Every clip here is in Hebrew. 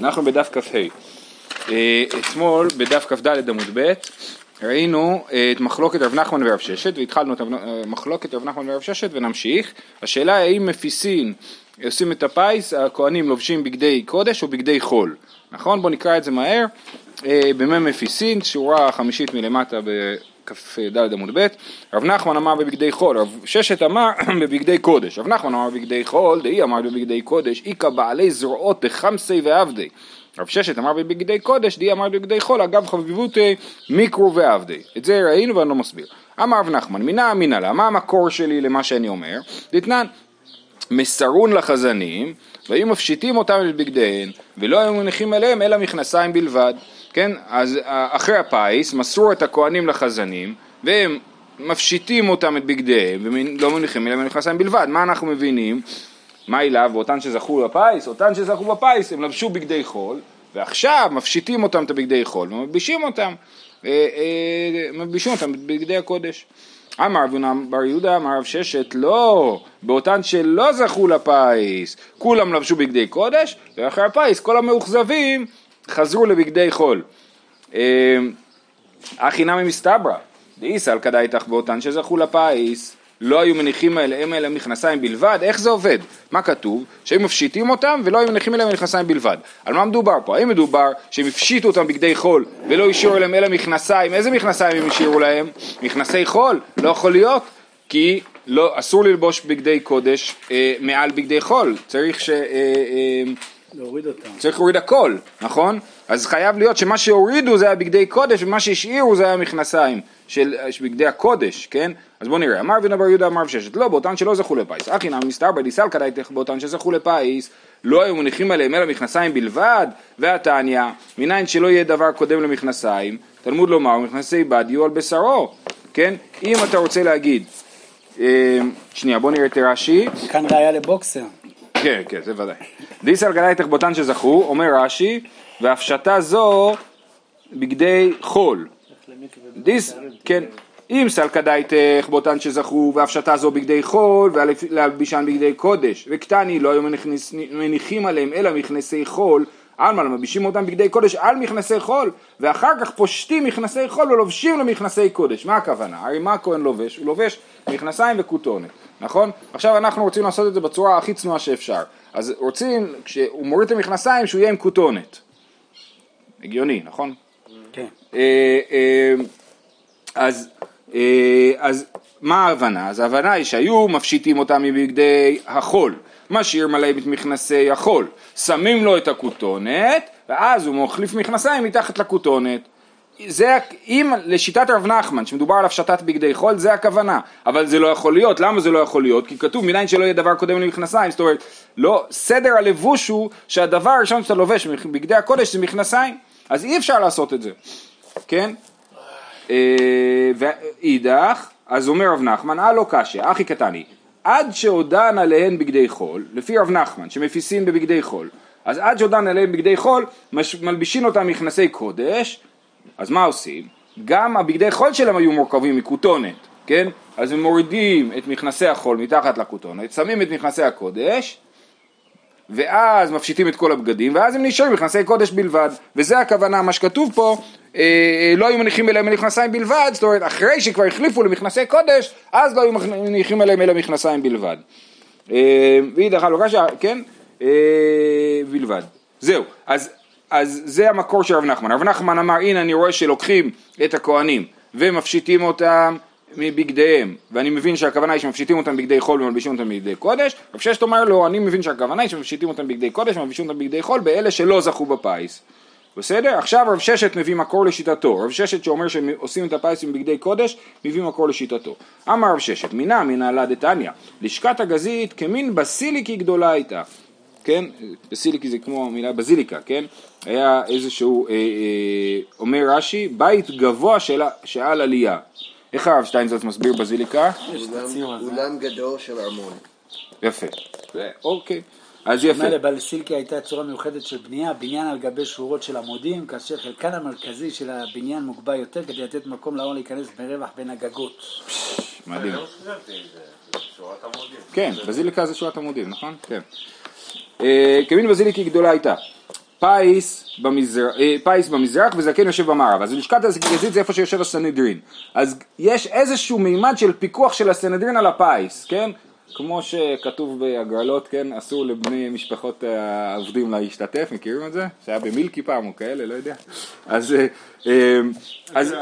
אנחנו בדף כ"ה. אה, אתמול בדף כ"ד עמוד ב' ראינו אה, את מחלוקת רב נחמן ורב ששת והתחלנו את אה, מחלוקת רב נחמן ורב ששת ונמשיך. השאלה האם מפיסין עושים את הפיס, הכהנים לובשים בגדי קודש או בגדי חול. נכון? בואו נקרא את זה מהר. במ"ם מפיסין, שורה חמישית מלמטה כ"ד עמוד ב', רב נחמן אמר בבגדי חול, רב ששת אמר בבגדי קודש, רב נחמן אמר בבגדי חול, דהי אמר בבגדי קודש, איכא בעלי זרועות דחמסי ועבדי, רב ששת אמר בבגדי קודש, דהי אמר בבגדי חול, אגב חביבותי מיקרו ועבדי, את זה ראינו ואני לא מסביר. אמר רב נחמן, מינה אמינא לה, מה המקור שלי למה שאני אומר? דתנן, מסרון לחזנים, והיו מפשיטים אותם את בגדיהן, ולא היו מניחים עליהם אלא מכנסיים בלבד. כן, אז אה, אחרי הפיס מסרו את הכהנים לחזנים והם מפשיטים אותם את בגדיהם ולא מניחים אלא במכנסיים בלבד, מה אנחנו מבינים? מה אליו? ואותן שזכו בפיס, אותן שזכו בפיס הם לבשו בגדי חול ועכשיו מפשיטים אותם את הבגדי חול ומלבישים אותם, אה, אה, מלבישים אותם בגדי הקודש. אמר אבונם בר יהודה אמר רב ששת לא, באותן שלא זכו לפיס כולם לבשו בגדי קודש ואחרי הפיס כל המאוכזבים חזרו לבגדי חול. אחי נמי מסתברא, דאיסל כדאיתך באותן שזכו לפיס, לא היו מניחים עליהם אלא מכנסיים בלבד, איך זה עובד? מה כתוב? שהיו מפשיטים אותם ולא היו מניחים עליהם מכנסיים בלבד. על מה מדובר פה? האם מדובר שהם הפשיטו אותם בגדי חול ולא השאירו להם אלא מכנסיים, איזה מכנסיים הם השאירו להם? מכנסי חול? לא יכול להיות, כי לא, אסור ללבוש בגדי קודש אה, מעל בגדי חול, צריך ש... אה, אה, להוריד אותם. צריך להוריד הכל, נכון? אז חייב להיות שמה שהורידו זה היה בגדי קודש ומה שהשאירו זה היה מכנסיים של בגדי הקודש, כן? אז בואו נראה, אמר רבי בר יהודה אמר ששת, לא, באותן שלא זכו לפיס, אחי נא מסתבר דיסל כדאיתך באותן שזכו לפיס, לא היו מניחים עליהם אלא מכנסיים בלבד, והתניא, מניין שלא יהיה דבר קודם למכנסיים, תלמוד לומר, מכנסי בד יהיו על בשרו, כן? אם אתה רוצה להגיד, אה, שנייה בוא נראה את רש"י. כאן ראיה לבוקסר. כן, כן, זה ודאי. דיסל גלייתך בותן שזכו, אומר רש"י, והפשטה זו בגדי חול. דיס, כן, אם סלקא דייתך באותן שזכו והפשטה זו בגדי חול ולהלבישן בגדי קודש וקטני לא היו מניחים עליהם אלא מכנסי חול עלמא מלבישים אותם בגדי קודש על מכנסי חול ואחר כך פושטים מכנסי חול ולובשים למכנסי קודש מה הכוונה? הרי מה הכהן לובש? הוא לובש מכנסיים וכותונת נכון? עכשיו אנחנו רוצים לעשות את זה בצורה הכי צנועה שאפשר אז רוצים כשהוא מוריד את המכנסיים שהוא יהיה עם כותונת הגיוני נכון? כן. אה, אה, אז, אה, אז מה ההבנה? אז ההבנה היא שהיו מפשיטים אותם מבגדי החול, משאיר מלא את מכנסי החול, שמים לו את הכותונת, ואז הוא מחליף מכנסיים מתחת לכותונת. זה, אם לשיטת רב נחמן, שמדובר על הפשטת בגדי חול, זה הכוונה, אבל זה לא יכול להיות, למה זה לא יכול להיות? כי כתוב מניין שלא יהיה דבר קודם למכנסיים, זאת אומרת, לא, סדר הלבוש הוא שהדבר הראשון שאתה לובש בגדי הקודש זה מכנסיים, אז אי אפשר לעשות את זה, כן? אה, ואידך, אז אומר רב נחמן, אה קשיא, אחי קטני, עד שעודן עליהן בגדי חול, לפי רב נחמן, שמפיסים בבגדי חול, אז עד שעודן עליהן בגדי חול, מלבישים אותם מכנסי קודש, אז מה עושים? גם הבגדי חול שלהם היו מורכבים מכותונת, כן? אז הם מורידים את מכנסי החול מתחת לכותונת, שמים את מכנסי הקודש, ואז מפשיטים את כל הבגדים, ואז הם נשארים מכנסי קודש בלבד, וזה הכוונה, מה שכתוב פה, אה, אה לא היו מניחים אליהם מכנסיים בלבד, זאת אומרת, אחרי שכבר החליפו למכנסי קודש, אז לא היו מניחים אליהם אלא מכנסיים בלבד. אה, ואידך לא קשה, כן? אה, בלבד. זהו, אז, אז זה המקור של רב נחמן. רב נחמן אמר, הנה אני רואה שלוקחים את הכהנים ומפשיטים אותם מבגדיהם, ואני מבין שהכוונה היא שמפשיטים אותם בגדי חול ומלבישים אותם בגדי קודש, רב ששת אומר לו, אני מבין שהכוונה היא שמפשיטים אותם בגדי קודש ומלבישים אותם בגדי חול באלה שלא זכו בפיס. בסדר? עכשיו רב ששת מביא מקור לשיטתו, רב ששת שאומר שהם עושים את הפיס עם בגדי קודש, מביא מקור לשיטתו. אמר רב ששת, מינה מנהלה דתניא, לשכת הגזית כמין בסיליקי גדולה הייתה. כן? בסיליקי זה כמו המילה בזיליקה, כן? היה איזשהו, אה, אה, אומר רש"י, בית גבוה שעל עלייה. איך הרב שטיינזלץ מסביר בזיליקה? אולם גדול של ארמון. יפה, אוקיי. אז יפה. לבלסילקי הייתה צורה מיוחדת של בנייה, בניין על גבי שורות של עמודים, כאשר חלקן המרכזי של הבניין מוגבה יותר כדי לתת מקום לאור להיכנס ברווח בין הגגות. מדהים. כן, בזיליקה זה שורת עמודים, נכון? כן. אה, כמין בזיליקי גדולה הייתה. פיס במזרח, אה, פיס במזרח וזקן יושב במערב. אז לשכת הגזית זה איפה שיושב הסנהדרין. אז יש איזשהו מימד של פיקוח של הסנהדרין על הפיס, כן? כמו שכתוב בהגרלות, כן, אסור לבני משפחות העובדים להשתתף, מכירים את זה? שהיה במילקי פעם או כאלה, לא יודע. אז... אה, אה, אז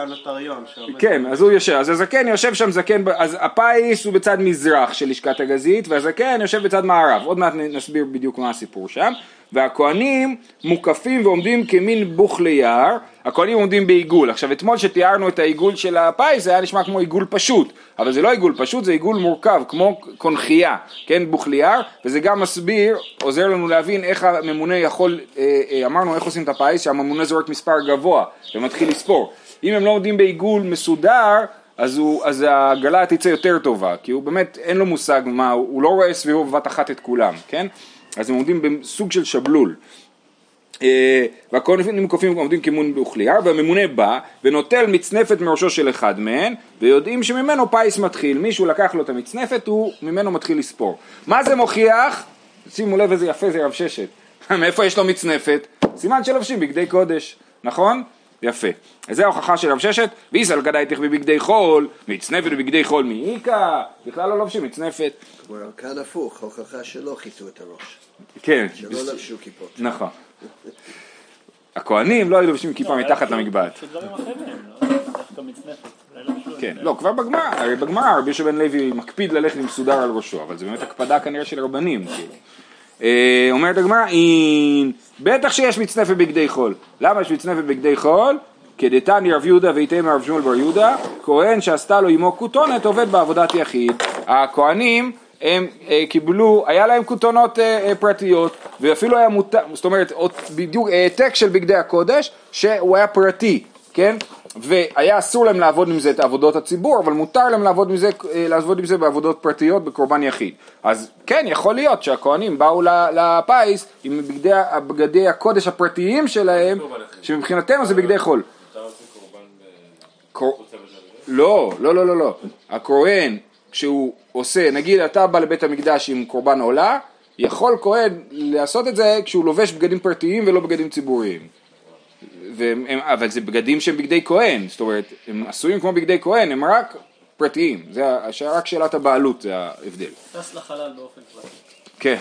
כן, אז הוא יושב, אז הזקן יושב שם זקן, אז הפיס הוא בצד מזרח של לשכת הגזית, והזקן יושב בצד מערב, עוד מעט נסביר בדיוק מה הסיפור שם. והכהנים מוקפים ועומדים כמין בוך ליער, הכהנים עומדים בעיגול. עכשיו אתמול שתיארנו את העיגול של הפיס זה היה נשמע כמו עיגול פשוט, אבל זה לא עיגול פשוט, זה עיגול מורכב, כמו קונכייה, כן, בוך ליער, וזה גם מסביר, עוזר לנו להבין איך הממונה יכול, אה, אה, אמרנו איך עושים את הפיס, שהממונה זורק מספר גבוה ומתחיל לספור. אם הם לא עומדים בעיגול מסודר, אז, הוא, אז העגלה תצא יותר טובה, כי הוא באמת אין לו מושג מה, הוא לא רואה סביבו בבת אחת את כולם, כן? אז הם עומדים בסוג של שבלול. אה, והכהנים קופים עומדים כמון באוכליאר, והממונה בא ונוטל מצנפת מראשו של אחד מהם, ויודעים שממנו פיס מתחיל. מישהו לקח לו את המצנפת, הוא ממנו מתחיל לספור. מה זה מוכיח? שימו לב איזה יפה זה רב ששת. מאיפה יש לו מצנפת? סימן שלובשים בגדי קודש, נכון? יפה. אז זה ההוכחה של רב ששת, ואיסל גדייתך בבגדי חול, מצנפת בבגדי חול מאיכא, בכלל לא לובשים מצנפת. כלומר, כאן הפוך, הוכחה שלא חיתו את הראש. כן. שלא לבשו כיפות. נכון. הכוהנים לא היו לובשים כיפה לא, מתחת למגבעת. לא כן, לא, כבר בגמרא, הרי בגמרא רבי יהושע בן לוי מקפיד ללכת עם סודר על ראשו, אבל זה באמת הקפדה כנראה של רבנים, כאילו. אה, אומרת הגמרא, בטח שיש מצנפת בגדי חול. למה יש מצנפת בגדי חול? כדתני רב יהודה ויתם רב שמואל בר יהודה, כהן שעשתה לו עמו כותונת עובד בעבודת יחיד. הכהנים הם אה, קיבלו, היה להם כותונות אה, אה, פרטיות ואפילו היה מותר, זאת אומרת בדיוק העתק של בגדי הקודש שהוא היה פרטי, כן? והיה אסור להם לעבוד עם זה את עבודות הציבור, אבל מותר להם לעבוד עם זה, אה, לעבוד עם זה בעבודות פרטיות בקורבן יחיד. אז כן, יכול להיות שהכוהנים באו לפיס עם בגדי, בגדי הקודש הפרטיים שלהם, שמבחינתנו זה בגדי חול. לא, לא, לא, לא, לא. הכהן, כשהוא עושה, נגיד אתה בא לבית המקדש עם קורבן עולה, יכול כהן לעשות את זה כשהוא לובש בגדים פרטיים ולא בגדים ציבוריים. והם, אבל זה בגדים שהם בגדי כהן, זאת אומרת, הם עשויים כמו בגדי כהן, הם רק פרטיים, זה רק שאלת הבעלות, זה ההבדל. טס לחלל באופן פרטי. כן.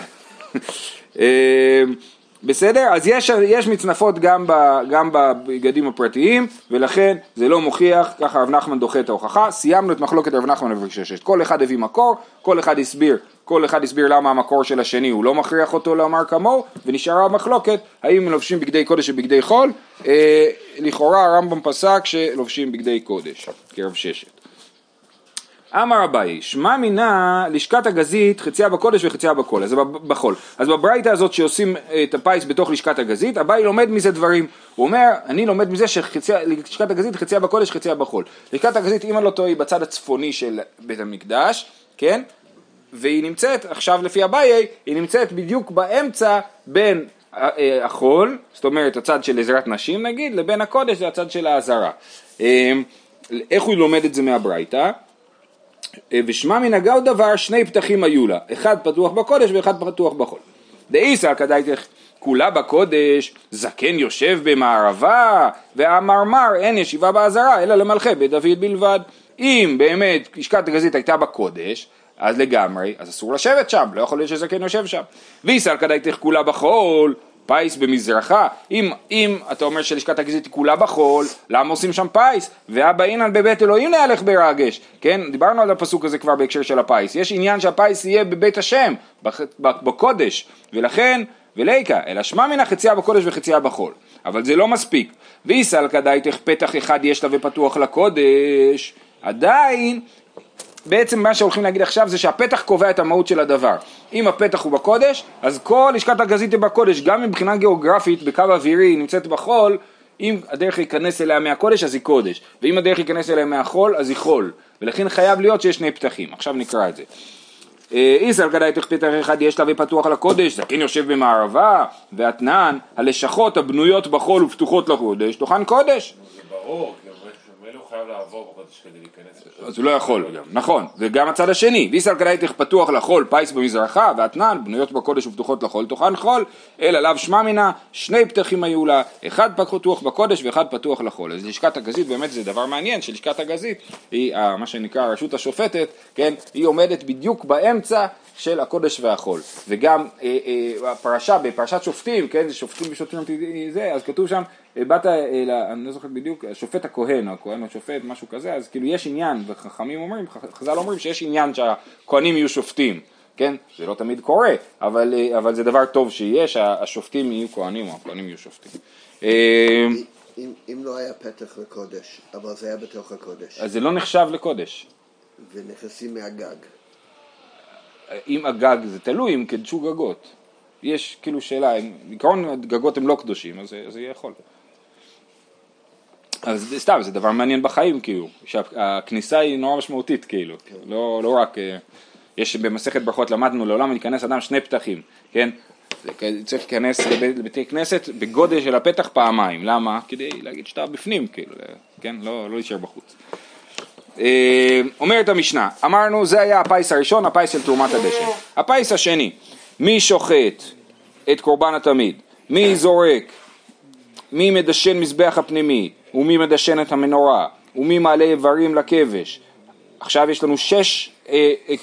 בסדר? אז יש, יש מצנפות גם, ב, גם בבגדים הפרטיים, ולכן זה לא מוכיח, ככה רב נחמן דוחה את ההוכחה. סיימנו את מחלוקת רב נחמן וששת. כל אחד הביא מקור, כל אחד הסביר, כל אחד הסביר למה המקור של השני הוא לא מכריח אותו לומר כמוהו, ונשארה המחלוקת האם לובשים בגדי קודש או בגדי חול. אה, לכאורה הרמב"ם פסק שלובשים בגדי קודש, כרב ששת. אמר אביי, שמע מינה לשכת הגזית חציה בקודש וחציה בכל, אז בחול. אז בברייתא הזאת שעושים את הפיס בתוך לשכת הגזית, אביי לומד מזה דברים. הוא אומר, אני לומד מזה שלשכת הגזית חציה בקודש חציה בחול. לשכת הגזית, אם אני לא טועה, היא בצד הצפוני של בית המקדש, כן? והיא נמצאת, עכשיו לפי אביי, היא נמצאת בדיוק באמצע בין אה, החול, זאת אומרת הצד של עזרת נשים נגיד, לבין הקודש זה הצד של העזרה. אה, איך הוא לומד את זה מהברייתא? ושמע מנהגה עוד דבר, שני פתחים היו לה, אחד פתוח בקודש ואחד פתוח בחול. דאיסא כדאיתך כולה בקודש, זקן יושב במערבה, והמרמר אין ישיבה בעזרה, אלא למלכי בית דוד בלבד. אם באמת לשכת הגזית הייתה בקודש, אז לגמרי, אז אסור לשבת שם, לא יכול להיות שזקן יושב שם. ואיסא כדאיתך כולה בחול, פיס במזרחה, אם, אם אתה אומר שלשכת הגזית היא כולה בחול, למה עושים שם פיס? והא בעינן בבית אלוהים נהלך ברגש, כן? דיברנו על הפסוק הזה כבר בהקשר של הפיס, יש עניין שהפיס יהיה בבית השם, בקודש, ולכן, וליכא, אלא שמע מינה חצייה בקודש וחצייה בחול, אבל זה לא מספיק, ואי סלקא דעתך פתח אחד יש לה ופתוח לקודש, עדיין בעצם מה שהולכים להגיד עכשיו זה שהפתח קובע את המהות של הדבר. אם הפתח הוא בקודש, אז כל לשכת הגזית היא בקודש, גם מבחינה גיאוגרפית בקו אווירי היא נמצאת בחול, אם הדרך להיכנס אליה מהקודש אז היא קודש, ואם הדרך להיכנס אליה מהחול אז היא חול, ולכן חייב להיות שיש שני פתחים. עכשיו נקרא את זה. אה, איסר כדאי פתח אחד יש לה ופתוח לקודש, זקן יושב במערבה, ואתנן, הלשכות הבנויות בחול ופתוחות לקודש, תוכן קודש. זה ברור, להיכנס. אז הוא לא יכול גם, נכון, וגם הצד השני, ויסל קדייתך פתוח לחול, פיס במזרחה, ואתנן, בנויות בקודש ופתוחות לחול, תוכן חול, אלא לאו שמע מינה, שני פתחים היו לה, אחד פתוח בקודש ואחד פתוח לחול. אז לשכת הגזית, באמת זה דבר מעניין, שלשכת הגזית היא ה- מה שנקרא הרשות השופטת, כן, היא עומדת בדיוק באמצע של הקודש והחול. וגם אה, אה, הפרשה, בפרשת שופטים, כן, שופטים ושוטרים, זה, אז כתוב שם, אה, באת, אה, ל- אני לא זוכר בדיוק, השופט הכהן, או הכהן או שופט, משהו כזה, אז כאילו יש עניין, וחכמים אומרים, חז"ל אומרים שיש עניין שהכהנים יהיו שופטים, כן, זה לא תמיד קורה, אבל, אה, אבל זה דבר טוב שיהיה, שהשופטים יהיו כהנים או הכהנים יהיו שופטים. אה, אם, אם לא היה פתח לקודש, אבל זה היה בתוך הקודש, אז זה לא נחשב לקודש. ונכנסים מהגג, אם הגג זה תלוי אם קידשו גגות. יש כאילו שאלה, אם- בעיקרון הגגות הם לא קדושים, אז זה- זה יהיה יכול. אז סתם, זה דבר מעניין בחיים כאילו, שהכניסה היא נורא משמעותית כאילו, לא, לא רק, אה, יש במסכת ברכות למדנו לעולם להיכנס אדם שני פתחים, כן? צריך להיכנס לבית- לבתי כנסת בגודל של הפתח פעמיים, למה? כדי להגיד שאתה בפנים כאילו, כן? לא, לא להישאר בחוץ. אה, אומרת המשנה, אמרנו זה היה הפיס הראשון, הפיס של תרומת הדשן. הפיס השני, מי שוחט את קורבן התמיד, מי זורק, מי מדשן מזבח הפנימי, ומי מדשן את המנורה, ומי מעלה איברים לכבש. עכשיו יש לנו שש אה, אה,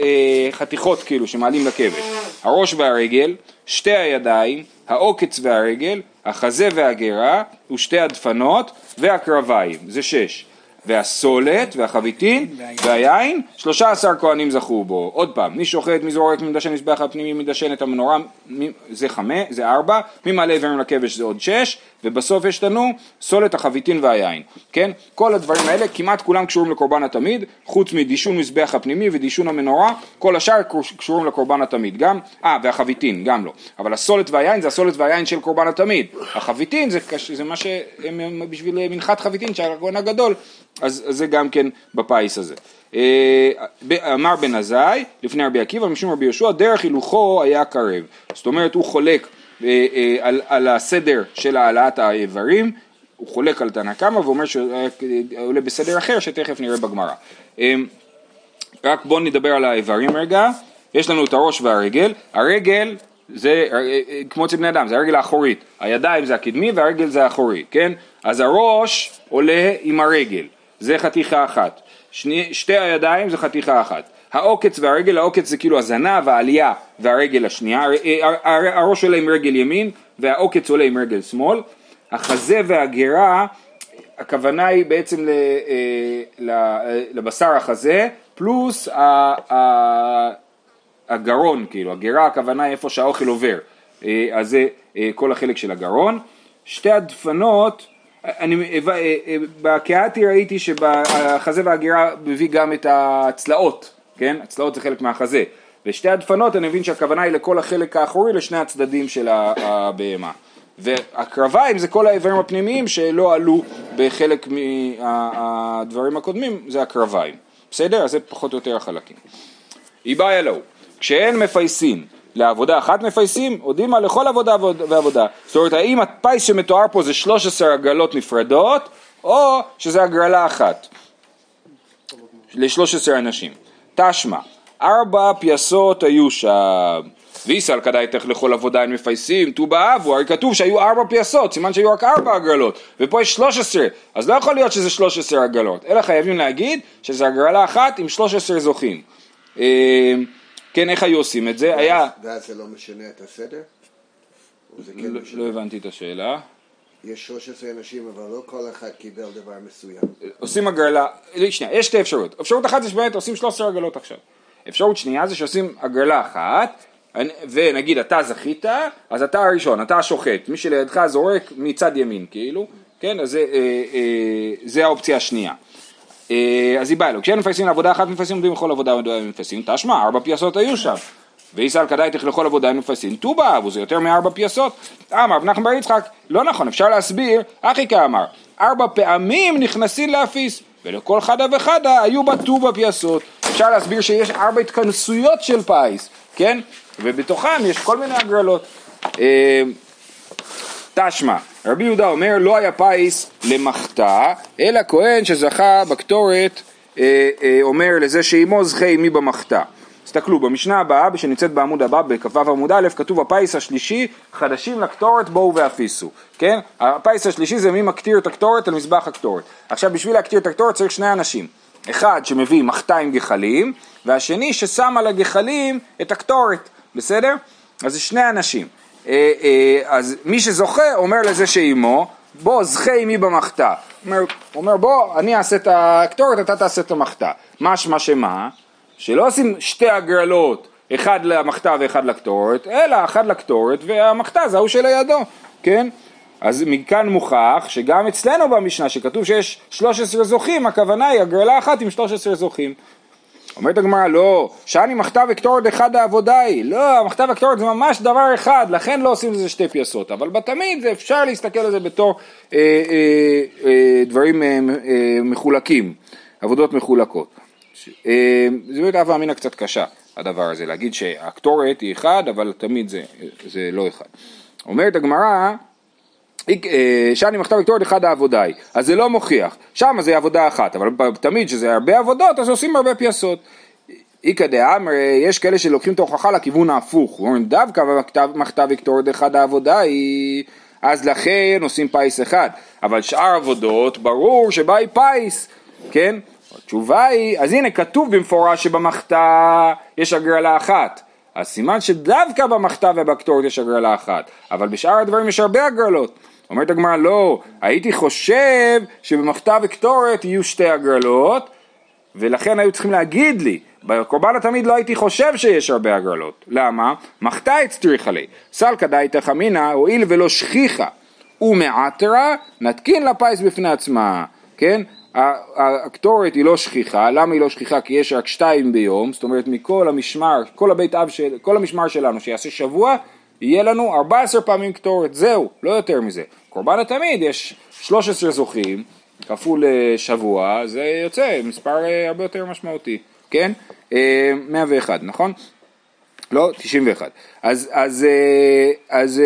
אה, חתיכות כאילו שמעלים לכבש. הראש והרגל, שתי הידיים, העוקץ והרגל, החזה והגרה, ושתי הדפנות, והקרביים, זה שש. והסולת והחביתין והיין, שלושה עשר כהנים זכו בו. עוד פעם, מי שוחט, מי זורק, מי מדשן מזבח הפנימי, מי מדשן את המנורה, מי, זה חמש, זה ארבע, מי מעלה איברים לכבש זה עוד שש, ובסוף יש לנו סולת החביתין והיין, כן? כל הדברים האלה כמעט כולם קשורים לקורבן התמיד, חוץ מדישון מזבח הפנימי ודישון המנורה, כל השאר קשורים לקורבן התמיד, גם, אה, והחביתין, גם לא, אבל הסולת והיין זה הסולת והיין של קורבן התמיד, החביתין זה, קש- זה מה שהם הם בשביל מנחת חביתין של הכהן הגדול, אז, זה גם כן בפיס הזה. אה, אמר בן עזאי, לפני רבי עקיבא, משום רבי יהושע, דרך הילוכו היה קרב. זאת אומרת, הוא חולק אה, אה, על, על הסדר של העלאת האיברים, הוא חולק על תנא קמא ואומר שהוא אה, עולה בסדר אחר שתכף נראה בגמרא. אה, רק בואו נדבר על האיברים רגע, יש לנו את הראש והרגל, הרגל זה אה, אה, כמו אצל בני אדם, זה הרגל האחורית, הידיים זה הקדמי והרגל זה האחורי, כן? אז הראש עולה עם הרגל, זה חתיכה אחת, שני, שתי הידיים זה חתיכה אחת, העוקץ והרגל, העוקץ זה כאילו הזנב, העלייה והרגל השנייה, הר- הר- הר- הראש עולה עם רגל ימין והעוקץ עולה עם רגל שמאל, החזה והגרה הכוונה היא בעצם אה, אה, לבשר החזה, פלוס הגרון, כאילו, הגרה הכוונה היא איפה שהאוכל עובר, אה, אז זה כל החלק של הגרון. שתי הדפנות, אני, בקהתי ראיתי שבחזה והגרה מביא גם את הצלעות, כן? הצלעות זה חלק מהחזה. ושתי הדפנות אני מבין שהכוונה היא לכל החלק האחורי לשני הצדדים של הבהמה. והקרביים זה כל האיברים הפנימיים שלא עלו בחלק מהדברים הקודמים, זה הקרביים. בסדר? אז זה פחות או יותר החלקים. איבאי אלוהו, כשאין מפייסין לעבודה אחת מפייסים, הודימה לכל עבודה ועבוד- ועבודה. זאת אומרת, האם הפיס שמתואר פה זה 13 הגרלות נפרדות, או שזה הגרלה אחת ל-13 אנשים. תשמע, ארבע פייסות היו שם. ויסל כדאיתך לכל עבודה אין מפייסים, ט"ו באב, הרי כתוב שהיו ארבע פייסות, סימן שהיו רק ארבע הגרלות, ופה יש 13, אז לא יכול להיות שזה 13 הגרלות, אלא חייבים להגיד שזה הגרלה אחת עם 13 זוכים. אה, כן, איך היו עושים את זה? היה... ואז זה לא משנה את הסדר? כן לא-? לא הבנתי את השאלה. יש 13 אנשים, אבל לא כל אחד קיבל דבר מסוים. עושים הגרלה, לא, שנייה, יש שתי אפשרויות. אפשרות אחת זה שבאמת עושים 13 הגרלות עכשיו. אפשרות שנייה זה שעושים הגרלה אחת, ונגיד אתה זכית, אז אתה הראשון, אתה השוחט, מי שלידך זורק מצד ימין כאילו, כן, אז זה, אה, אה, זה האופציה השנייה. אה, אז היא באה לו, כשאין מפייסים לעבודה אחת מפייסים עומדים לכל עבודה ועבודה מפייסים, תשמע, ארבע פייסות היו שם. וישראל כדאיתך לכל עבודה מפייסים, ט"ו באב, זה יותר מארבע פייסות. אמר, רב נחמן בר יצחק, לא נכון, אפשר להסביר, אחי כאמר, ארבע פעמים נכנסים להפיס, ולכל חדא וחדא היו בה טובא פייסות. אפשר להסביר שיש ארבע התכנסויות של פיס, כן? ובתוכם יש כל מיני הגרלות. אה, תא שמע, רבי יהודה אומר לא היה פיס למחתה, אלא כהן שזכה בקטורת אה, אה, אומר לזה שעמו זכה עמי במחתה. תסתכלו, במשנה הבאה, שנמצאת בעמוד הבא, בכ"ו עמוד א', כתוב הפיס השלישי, חדשים לקטורת בואו ואפיסו, כן? הפיס השלישי זה מי מקטיר את הקטורת על מזבח הקטורת. עכשיו בשביל להקטיר את הקטורת צריך שני אנשים, אחד שמביא מחתה עם גחלים, והשני ששם על הגחלים את הקטורת, בסדר? אז זה שני אנשים. אה, אה, אז מי שזוכה אומר לזה שאימו, בוא זכה עמי במחתה. אומר, אומר בוא אני אעשה את הקטורת, אתה תעשה את המחתה. משמע שמה? שלא עושים שתי הגרלות, אחד למחתה ואחד לקטורת, אלא אחד לקטורת והמחתה זה ההוא שלידו, כן? אז מכאן מוכח שגם אצלנו במשנה שכתוב שיש 13 זוכים, הכוונה היא הגרלה אחת עם 13 זוכים. אומרת הגמרא, לא, שאני מחתה וקטורת אחד העבודה היא, לא, המחתה וקטורת זה ממש דבר אחד, לכן לא עושים לזה שתי פייסות, אבל בתמיד זה אפשר להסתכל על זה בתור אה, אה, אה, דברים אה, אה, מחולקים, עבודות מחולקות. אה, זה באמת הווה אמינא קצת קשה, הדבר הזה, להגיד שהקטורת היא אחד, אבל תמיד זה, זה לא אחד. אומרת הגמרא, אה, שאני מכתב וקטורת אחד העבודה היא, אז זה לא מוכיח, שם זה עבודה אחת, אבל תמיד שזה הרבה עבודות, אז עושים הרבה פייסות. איכא דאמר, יש כאלה שלוקחים את ההוכחה לכיוון ההפוך, אומרים דווקא מכתב וקטורת אחד העבודה היא, אז לכן עושים פיס אחד, אבל שאר עבודות ברור שבא היא פיס, כן? התשובה היא, אז הנה כתוב במפורש שבמחתה יש הגרלה אחת. אז סימן שדווקא במחתה ובקטורת יש הגרלה אחת, אבל בשאר הדברים יש הרבה הגרלות. אומרת הגמרא לא, הייתי חושב שבמחתה וקטורת יהיו שתי הגרלות, ולכן היו צריכים להגיד לי, בקורבן התמיד לא הייתי חושב שיש הרבה הגרלות. למה? מחתה הצטריכה לי, סלקא דייתא חמינא, הואיל ולא שכיחה ומעטרה, נתקין לפיס בפני עצמה, כן? הקטורת היא לא שכיחה, למה היא לא שכיחה? כי יש רק שתיים ביום, זאת אומרת מכל המשמר, כל הבית אב של, כל המשמר שלנו שיעשה שבוע, יהיה לנו 14 פעמים קטורת, זהו, לא יותר מזה. קורבן התמיד יש 13 זוכים, כפול אה, שבוע, זה יוצא מספר אה, הרבה יותר משמעותי, כן? 101, אה, נכון? לא, 91. אז, אז, אז, אז,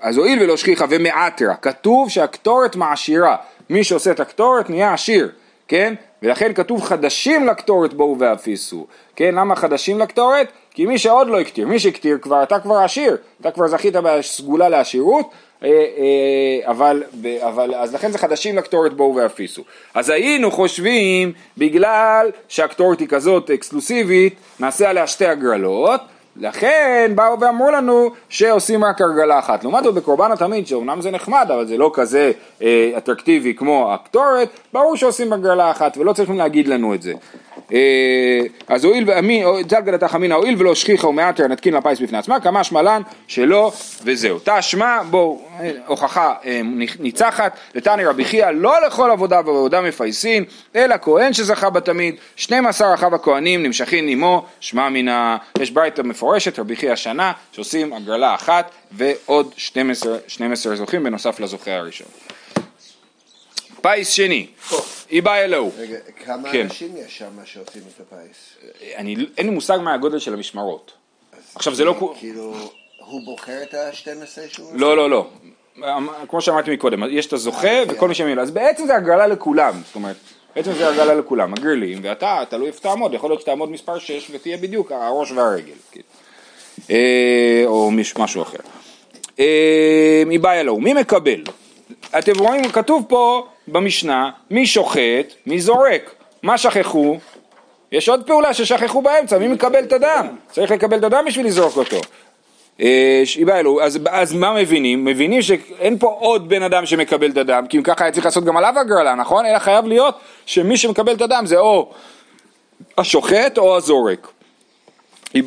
אז הואיל ולא שכיחה ומעטרה, כתוב שהקטורת מעשירה. מי שעושה את הקטורת נהיה עשיר, כן? ולכן כתוב חדשים לקטורת בואו ואפיסו, כן? למה חדשים לקטורת? כי מי שעוד לא הקטיר, מי שהקטיר כבר, אתה כבר עשיר, אתה כבר זכית בסגולה לעשירות, אה, אה, אבל, אבל, אז לכן זה חדשים לקטורת בואו ואפיסו. אז היינו חושבים, בגלל שהקטורת היא כזאת אקסקלוסיבית, נעשה עליה שתי הגרלות, לכן באו ואמרו לנו שעושים רק הרגלה אחת. לעומת זאת בקורבן התמיד, שאומנם זה נחמד, אבל זה לא כזה אה, אטרקטיבי כמו הקטורת, ברור שעושים הגרלה אחת ולא צריכים להגיד לנו את זה. אה, אז הואיל ואמין, גלתה חמינא, הואיל ולא שכיחה ומעטר נתקין לפיס בפני עצמה, כמה שמלן שלא וזהו. תשמע, בואו, אה, הוכחה אה, ניצחת, לתני רבי חייא, לא לכל עבודה ועבודה מפייסין, אלא כהן שזכה בתמיד, 12 אחיו הכהנים נמשכין עמו, שמע מן יש ברייתא מפורשת, רבי חייא שנה, שעושים הגרלה אחת ועוד 12, 12 זוכים בנוסף לזוכה הראשון. פיס שני, היא באה אלוהו. רגע, כמה כן. אנשים יש שם שעושים את הפיס? אני, אין לי מושג מה הגודל של המשמרות. עכשיו זה לא... כאילו, הוא בוחר את ה-12 שהוא... לא, לא, לא. כמו שאמרתי מקודם, יש את הזוכה וכל מי שמילא. אז בעצם זה הגרלה לכולם, זאת אומרת, בעצם זה הגרלה לכולם, הגרלים, ואתה, תלוי איפה תעמוד, יכול להיות שתעמוד מספר 6 ותהיה בדיוק הראש והרגל. כאילו. אה, או משהו אחר. אה, מי בא אלוהו? מי מקבל? אתם רואים, כתוב פה במשנה, מי שוחט, מי זורק. מה שכחו? יש עוד פעולה ששכחו באמצע, מי מקבל את הדם? צריך לקבל את הדם בשביל לזרוק אותו. אה, אז, מה מבינים? מבינים שאין פה עוד בן אדם שמקבל את הדם, כי אם ככה היה צריך לעשות גם עליו הגרלה, נכון? אלא חייב להיות שמי שמקבל את הדם זה או השוחט או הזורק.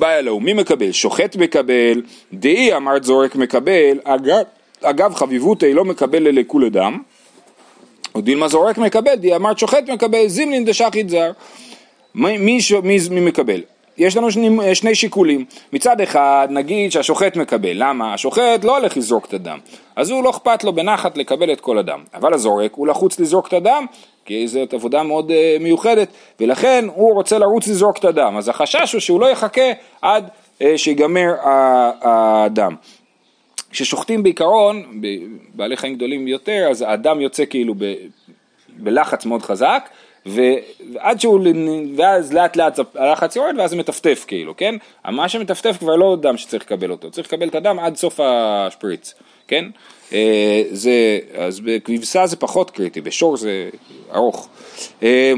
אלוהו, מי מקבל? שוחט מקבל, דאי אמרת זורק מקבל, אגב, אגב חביבותי לא מקבל ללכולי דם, או דילמה זורק מקבל, די אמרת שוחט מקבל, זימלין דשחית זר. מי, מי, מי, מי מקבל? יש לנו שני, שני שיקולים. מצד אחד, נגיד שהשוחט מקבל. למה? השוחט לא הולך לזרוק את הדם. אז הוא לא אכפת לו בנחת לקבל את כל הדם. אבל הזורק, הוא לחוץ לזרוק את הדם, כי זאת עבודה מאוד uh, מיוחדת, ולכן הוא רוצה לרוץ לזרוק את הדם. אז החשש הוא שהוא לא יחכה עד uh, שיגמר הדם. כששוחטים בעיקרון, בבעלי חיים גדולים יותר, אז האדם יוצא כאילו ב, בלחץ מאוד חזק, ועד שהוא, ואז לאט לאט הלחץ יורד ואז זה מטפטף כאילו, כן? מה שמטפטף כבר לא דם שצריך לקבל אותו, צריך לקבל את הדם עד סוף השפריץ, כן? אה, זה, אז בכבשה זה פחות קריטי, בשור זה ארוך. אה,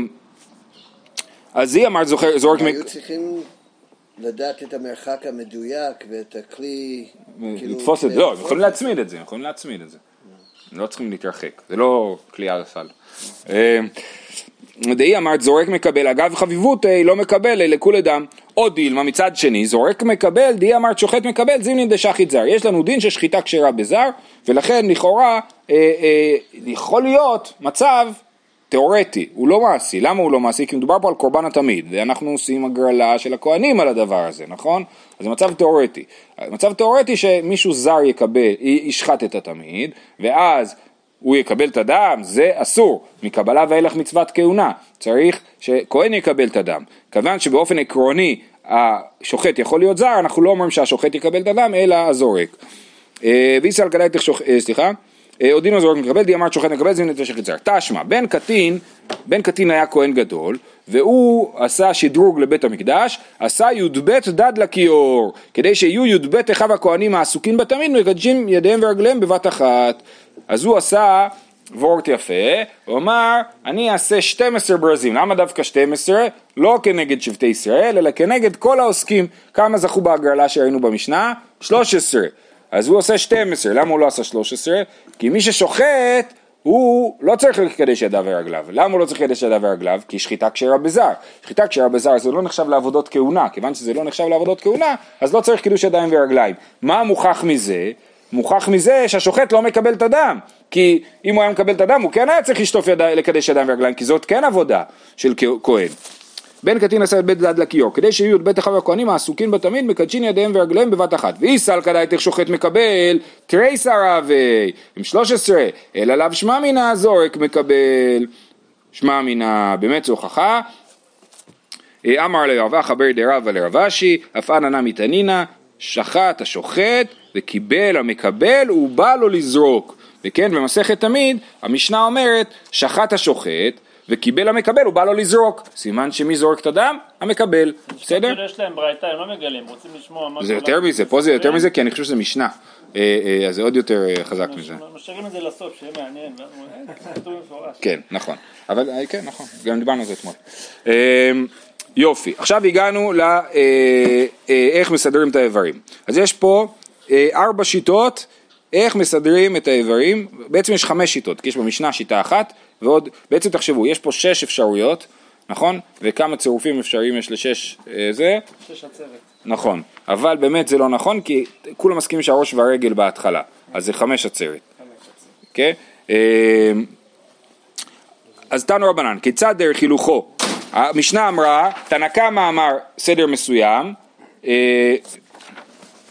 אז היא אמרת זוכר, זורק... היו צריכים לדעת את המרחק המדויק ואת הכלי, כאילו... לתפוס את זה, לא, הם יכולים להצמיד את זה, הם יכולים להצמיד את זה. הם לא צריכים להתרחק, זה לא כלי על הסל. אה, דהי אמרת זורק מקבל, אגב חביבות לא מקבל לכולי דם. עוד דילמה מצד שני, זורק מקבל, דהי אמרת שוחט מקבל, זימנין דשחית זר. יש לנו דין ששחיטה כשרה בזר, ולכן לכאורה אה, אה, יכול להיות מצב תיאורטי, הוא לא מעשי. למה הוא לא מעשי? כי מדובר פה על קורבן התמיד, ואנחנו עושים הגרלה של הכהנים על הדבר הזה, נכון? אז זה מצב תיאורטי. מצב תיאורטי שמישהו זר יקבל, ישחט את התמיד, ואז הוא יקבל את הדם, זה אסור, מקבלה ואילך מצוות כהונה, צריך שכהן יקבל את הדם. כיוון שבאופן עקרוני השוחט יכול להיות זר, אנחנו לא אומרים שהשוחט יקבל את הדם, אלא הזורק. אה, כדאי תשוחט, אה, סליחה, אה, הזורק מקבל, די אמרת שוחט מקבל, זימן את השחט זר. תשמע, בן קטין, בן קטין היה כהן גדול, והוא עשה שדרוג לבית המקדש, עשה י"ב דד לכיור, כדי שיהיו י"ב אחיו הכהנים העסוקים בתמיד, מקדשים ידיהם ורגליהם בבת אחת. אז הוא עשה וורט יפה, הוא אמר, אני אעשה 12 ברזים, למה דווקא 12? לא כנגד שבטי ישראל, אלא כנגד כל העוסקים, כמה זכו בהגרלה שראינו במשנה? 13. אז הוא עושה 12, למה הוא לא עשה 13? כי מי ששוחט הוא לא צריך לקדש ידיו ורגליו. למה הוא לא צריך לקדש ידיו ורגליו? כי שחיטה כשרה בזר. שחיטה כשרה בזר זה לא נחשב לעבודות כהונה, כיוון שזה לא נחשב לעבודות כהונה, אז לא צריך קידוש ידיים ורגליים. מה מוכח מזה? מוכח מזה שהשוחט לא מקבל את הדם, כי אם הוא היה מקבל את הדם הוא כן היה צריך לשטוף ידיים, לקדש ידיים ורגליים, כי זאת כן עבודה של כהן. בן קטין עשה את בית דד לכיור, כדי שיהיו את בית אחיו הכהנים העסוקים בתמיד, מקדשין ידיהם ורגליהם בבת אחת. ואיסל כדאיתך שוחט מקבל, תרי שרבי, עם שלוש עשרה, אלא לאו שמע מינה זורק מקבל. שמע מינה, באמת זו הוכחה. אמר לרב אחא ברי דרבא לרב אשי, אף אנא נמי תנינא, שחט השוחט וקיבל המקבל ובא לו לזרוק. וכן במסכת תמיד המשנה אומרת שחט השוחט וקיבל המקבל הוא בא לו לזרוק. סימן שמי זורק את הדם? המקבל. בסדר? יש להם ברייתא, הם לא מגלים, רוצים לשמוע מה... זה יותר מזה, פה זה יותר מזה כי אני חושב שזה משנה. אה, אה, אז זה עוד יותר אה, חזק מזה. משאירים את זה לסוף, שיהיה מעניין. כן, נכון. אבל כן, נכון, גם דיברנו על זה אתמול. יופי, עכשיו הגענו לאיך מסדרים את האיברים. אז יש פה ארבע שיטות איך מסדרים את האיברים, בעצם יש חמש שיטות, כי יש במשנה שיטה אחת, ועוד, בעצם תחשבו, יש פה שש אפשרויות, נכון? וכמה צירופים אפשריים יש לשש זה? שש עצרת. נכון, אבל באמת זה לא נכון, כי כולם מסכימים שהראש והרגל בהתחלה, אז זה חמש עצרת. כן? אז תנו רבנן, כיצד דרך הילוכו? המשנה אמרה, תנא קמא אמר סדר מסוים,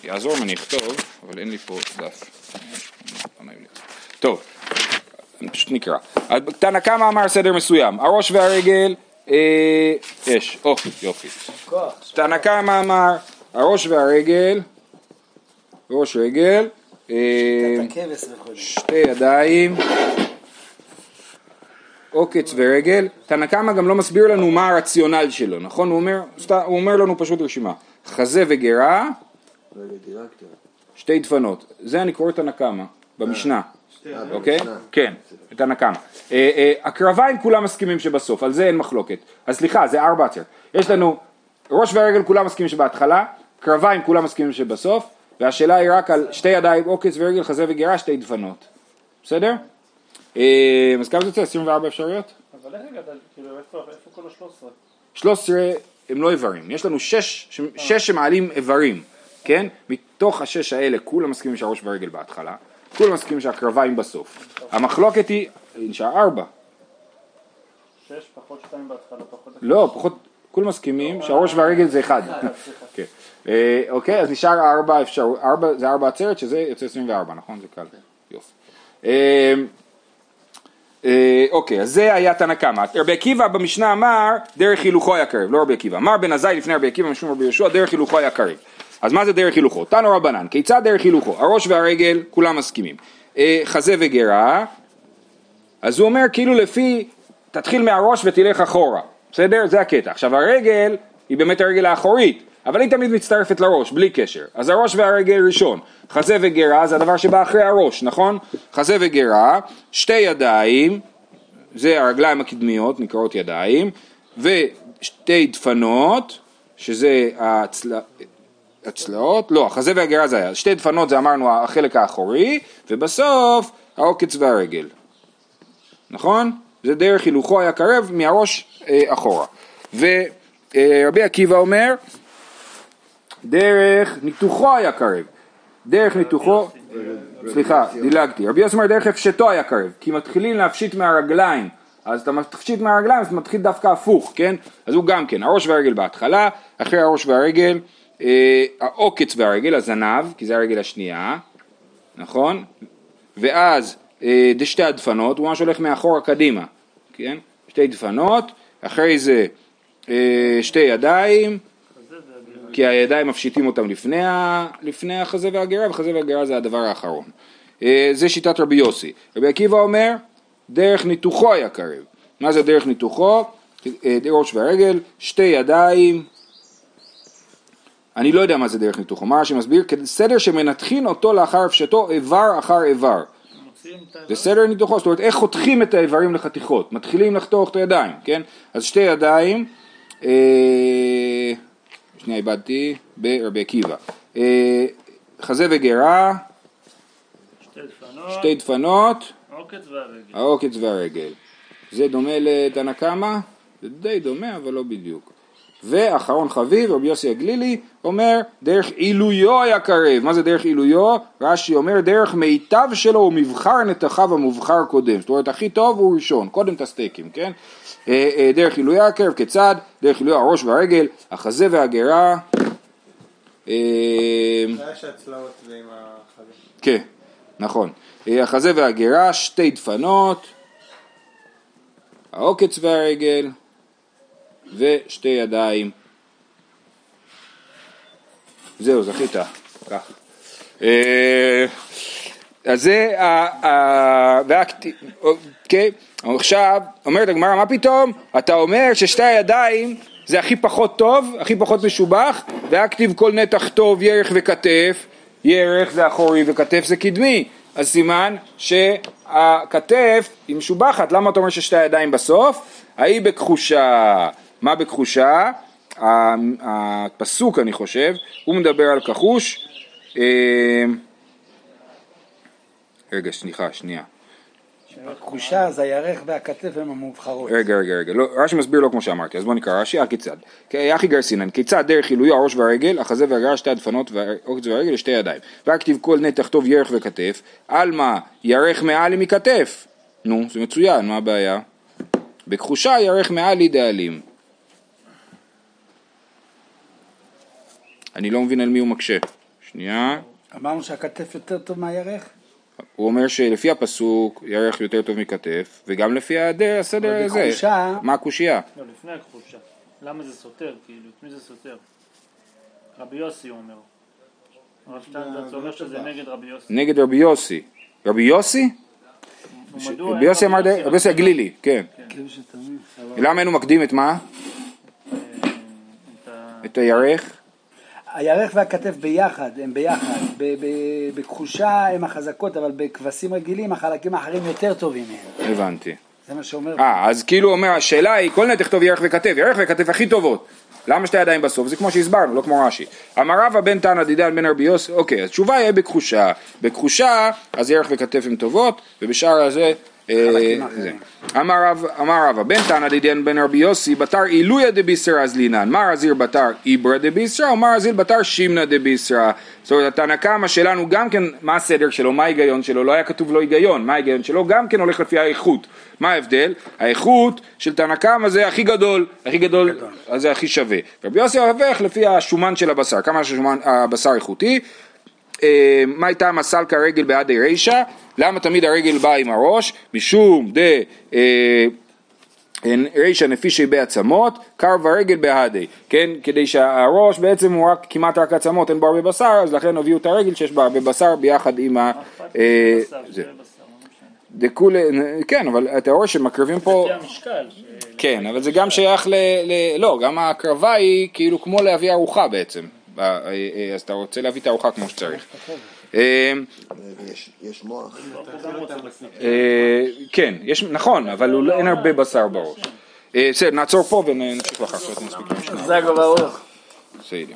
יעזור אם אני אכתוב, אבל אין לי פה דף. טוב, אני פשוט נקרא. תנא קמא אמר סדר מסוים, הראש והרגל, אה, יש, או, יופי. תנא קמא אמר, הראש והרגל, ראש רגל, אה, שתי ידיים, עוקץ ורגל, תנא קמא גם לא מסביר לנו מה הרציונל שלו, נכון? הוא אומר, הוא אומר לנו פשוט רשימה, חזה וגרה, שתי דפנות, זה אני קורא תנא קמא, במשנה, אוקיי? כן, את הנקמה. הקרביים כולם מסכימים שבסוף, על זה אין מחלוקת. אז סליחה, זה ארבע עצרת. יש לנו ראש ורגל כולם מסכימים שבהתחלה, קרביים כולם מסכימים שבסוף, והשאלה היא רק על שתי ידיים, עוקץ ורגל, חזה וגירה, שתי דפנות. בסדר? אז כמה זה יוצא? 24 אפשרויות? אבל איך הגעת, כאילו, איפה כל ה-13? 13 הם לא איברים, יש לנו שש, שש שמעלים איברים, כן? מתוך השש האלה כולם מסכימים שהראש והרגל בהתחלה, כולם מסכימים שהקרביים בסוף. המחלוקת היא, נשאר ארבע. שש פחות שתיים בהתחלה, פחות... לא, פחות, כולם מסכימים שהראש והרגל זה אחד. כן. אה, אוקיי, אז נשאר ארבע אפשרות, זה ארבע עצרת שזה יוצא 24, נכון? זה קל. יופי. אה, אה, אוקיי, אז זה היה תנא קמא. רבי עקיבא במשנה אמר, דרך הילוכו היה קרב, לא רבי עקיבא. אמר בן עזאי לפני רבי עקיבא משום רבי יהושע, דרך הילוכו היה קרב. אז מה זה דרך הילוכו? תנו רבנן, כיצד דרך הילוכו? הראש והרגל, כולם מסכימים. אה, חזה וגרה, אז הוא אומר כאילו לפי, תתחיל מהראש ותלך אחורה, בסדר? זה הקטע. עכשיו הרגל היא באמת הרגל האחורית, אבל היא תמיד מצטרפת לראש, בלי קשר. אז הראש והרגל ראשון. חזה וגרה זה הדבר שבא אחרי הראש, נכון? חזה וגרה, שתי ידיים, זה הרגליים הקדמיות, נקראות ידיים, ושתי דפנות, שזה הצל... הצלעות, לא, החזה והגרה זה היה, שתי דפנות זה אמרנו החלק האחורי, ובסוף העוקץ והרגל, נכון? זה דרך הילוכו היה קרב מהראש אה, אחורה. ורבי עקיבא אומר, דרך ניתוחו היה קרב, דרך ניתוחו, סליחה, דילגתי, רבי יוסי אומר דרך הפשטו היה קרב, כי מתחילים להפשיט מהרגליים, אז אתה מפשיט מהרגליים, אז אתה מתחיל דווקא הפוך, כן? אז הוא גם כן, הראש והרגל בהתחלה, אחרי הראש והרגל, אה, העוקץ והרגל, הזנב, כי זה הרגל השנייה, נכון? ואז אה, שתי הדפנות, הוא ממש הולך מאחורה קדימה, כן? שתי דפנות, אחרי זה אה, שתי ידיים, כי הידיים מפשיטים אותם לפני, לפני החזה והגרה, וחזה והגרה זה הדבר האחרון. אה, זה שיטת רבי יוסי. רבי עקיבא אומר, דרך ניתוחו היה קרב. מה זה דרך ניתוחו? אה, ראש והרגל, שתי ידיים, אני לא יודע מה זה דרך ניתוחו, מה שמסביר, סדר שמנתחין אותו לאחר הפשטו איבר אחר איבר. זה סדר ניתוחו, זאת אומרת איך חותכים את האיברים לחתיכות, מתחילים לחתוך את הידיים, כן? אז שתי ידיים, אה, שנייה איבדתי, ברבי עקיבא. אה, חזה וגרה, שתי דפנות, שתי דפנות, עוקץ והרגל. העוקץ והרגל. זה דומה לתנא קמא? זה די דומה אבל לא בדיוק. ואחרון חביב, רבי יוסי הגלילי, אומר דרך עילויו היה קרב. מה זה דרך עילויו? רש"י אומר דרך מיטב שלו הוא מבחר נתחיו המובחר קודם. זאת אומרת הכי טוב הוא ראשון, קודם את הסטייקים, כן? אה, אה, דרך עילויו היה קרב, כיצד? דרך עילויו הראש והרגל, החזה והגרה. אה. כן, נכון. החזה והגרה, שתי דפנות, העוקץ והרגל ושתי ידיים. זהו, זכית. אה, אז זה ה... אוקיי, עכשיו אומרת הגמרא מה פתאום אתה אומר ששתי הידיים זה הכי פחות טוב, הכי פחות משובח והכתיב כל נתח טוב ירך וכתף ירך זה אחורי וכתף זה קדמי אז סימן שהכתף היא משובחת למה אתה אומר ששתי הידיים בסוף? ההיא בכחושה מה בכחושה? הפסוק אני חושב הוא מדבר על כחוש אה, רגע, סליחה, שנייה. הכחושה אז הירך והכתף הם המובחרות. רגע, רגע, רגע. לא, רש"י מסביר לא כמו שאמרתי, אז בוא נקרא רש"י, הכיצד. יחי גרסינן, כיצד דרך עילוי הראש והרגל, החזה והגרה, שתי הדפנות והעוקץ והרגל לשתי ידיים. רק כתיב כל נתח טוב ירך וכתף, עלמא ירך מעלי מכתף. נו, זה מצוין, מה הבעיה? בכחושה ירך מעלי דאלים. אני לא מבין על מי הוא מקשה. שנייה. אמרנו שהכתף יותר טוב מהירך? הוא אומר שלפי הפסוק ירך יותר טוב מכתף, וגם לפי הדר, הסדר אבל הזה. בכחושה- מה הקושייה? לא, לפני הכחושה. למה זה סותר, כאילו? את מי זה סותר? רבי יוסי אומר. הרב שטיינזרץ אומר שזה נגד רבי יוסי. נגד רבי יוסי. רבי יוסי? רבי יוסי אמר, רבי רבי יוסי הגלילי, כן. כאילו שתמיד. למה אין הוא מקדים את מה? אה, את הירך? הירך והכתף ביחד, הם ביחד. בכחושה הם החזקות, אבל בכבשים רגילים החלקים האחרים יותר טובים מהם. הבנתי. זה מה שאומר. אה, אז כאילו אומר, השאלה היא, כל נתח טוב ירך וכתף, ירך וכתף הכי טובות. למה שתי ידיים בסוף? זה כמו שהסברנו, לא כמו רש"י. אמר רבא בן תנא דידן בן רבי יוסי, אוקיי, אז תשובה יהיה בכחושה. בכחושה, אז ירך וכתף הן טובות, ובשאר הזה... אה, אחרים. זה. אמר רב, אמר רבא, בן תנא דידן בן רבי יוסי, בתר עילויה דביסרא אזלינן, מר אזיר בתר איברא דביסרא, ומר אזיל בתר שימנא דביסרא. זאת אומרת, התנא קמא שלנו גם כן, מה הסדר שלו, מה ההיגיון שלו, לא היה כתוב לו היגיון, מה ההיגיון שלו, גם כן הולך לפי האיכות. מה ההבדל? האיכות של תנא קמא זה הכי גדול, הכי גדול, אז זה הכי שווה. רבי יוסי הולך לפי השומן של הבשר, כמה שהשומן, הבשר איכותי. אה, מה הייתה מסל כרגל בעדי רישא? למה תמיד הרגל באה עם הראש? משום דה אה, רישא נפישי בעצמות, קר ורגל בהדי, כן, כדי שהראש בעצם הוא רק, כמעט רק עצמות, אין בו הרבה בשר, אז לכן הביאו את הרגל שיש בה הרבה בשר ביחד עם ה... אה, משנה. דכולי, כן, אבל אתה רואה שמקריבים פה, לפי המשקל. ש- כן, אבל זה גם שייך ל... לא, גם ההקרבה היא כאילו כמו להביא ארוחה בעצם, אה, אה, אז אתה רוצה להביא את הארוחה כמו שצריך. אה, יש, יש מוח. אה, כן, יש, נכון, אבל לא- אין הרבה בשר בראש. אה, בסדר, נעצור פה ונמשיך אחר כך. זה הגובה אורך. בסדר.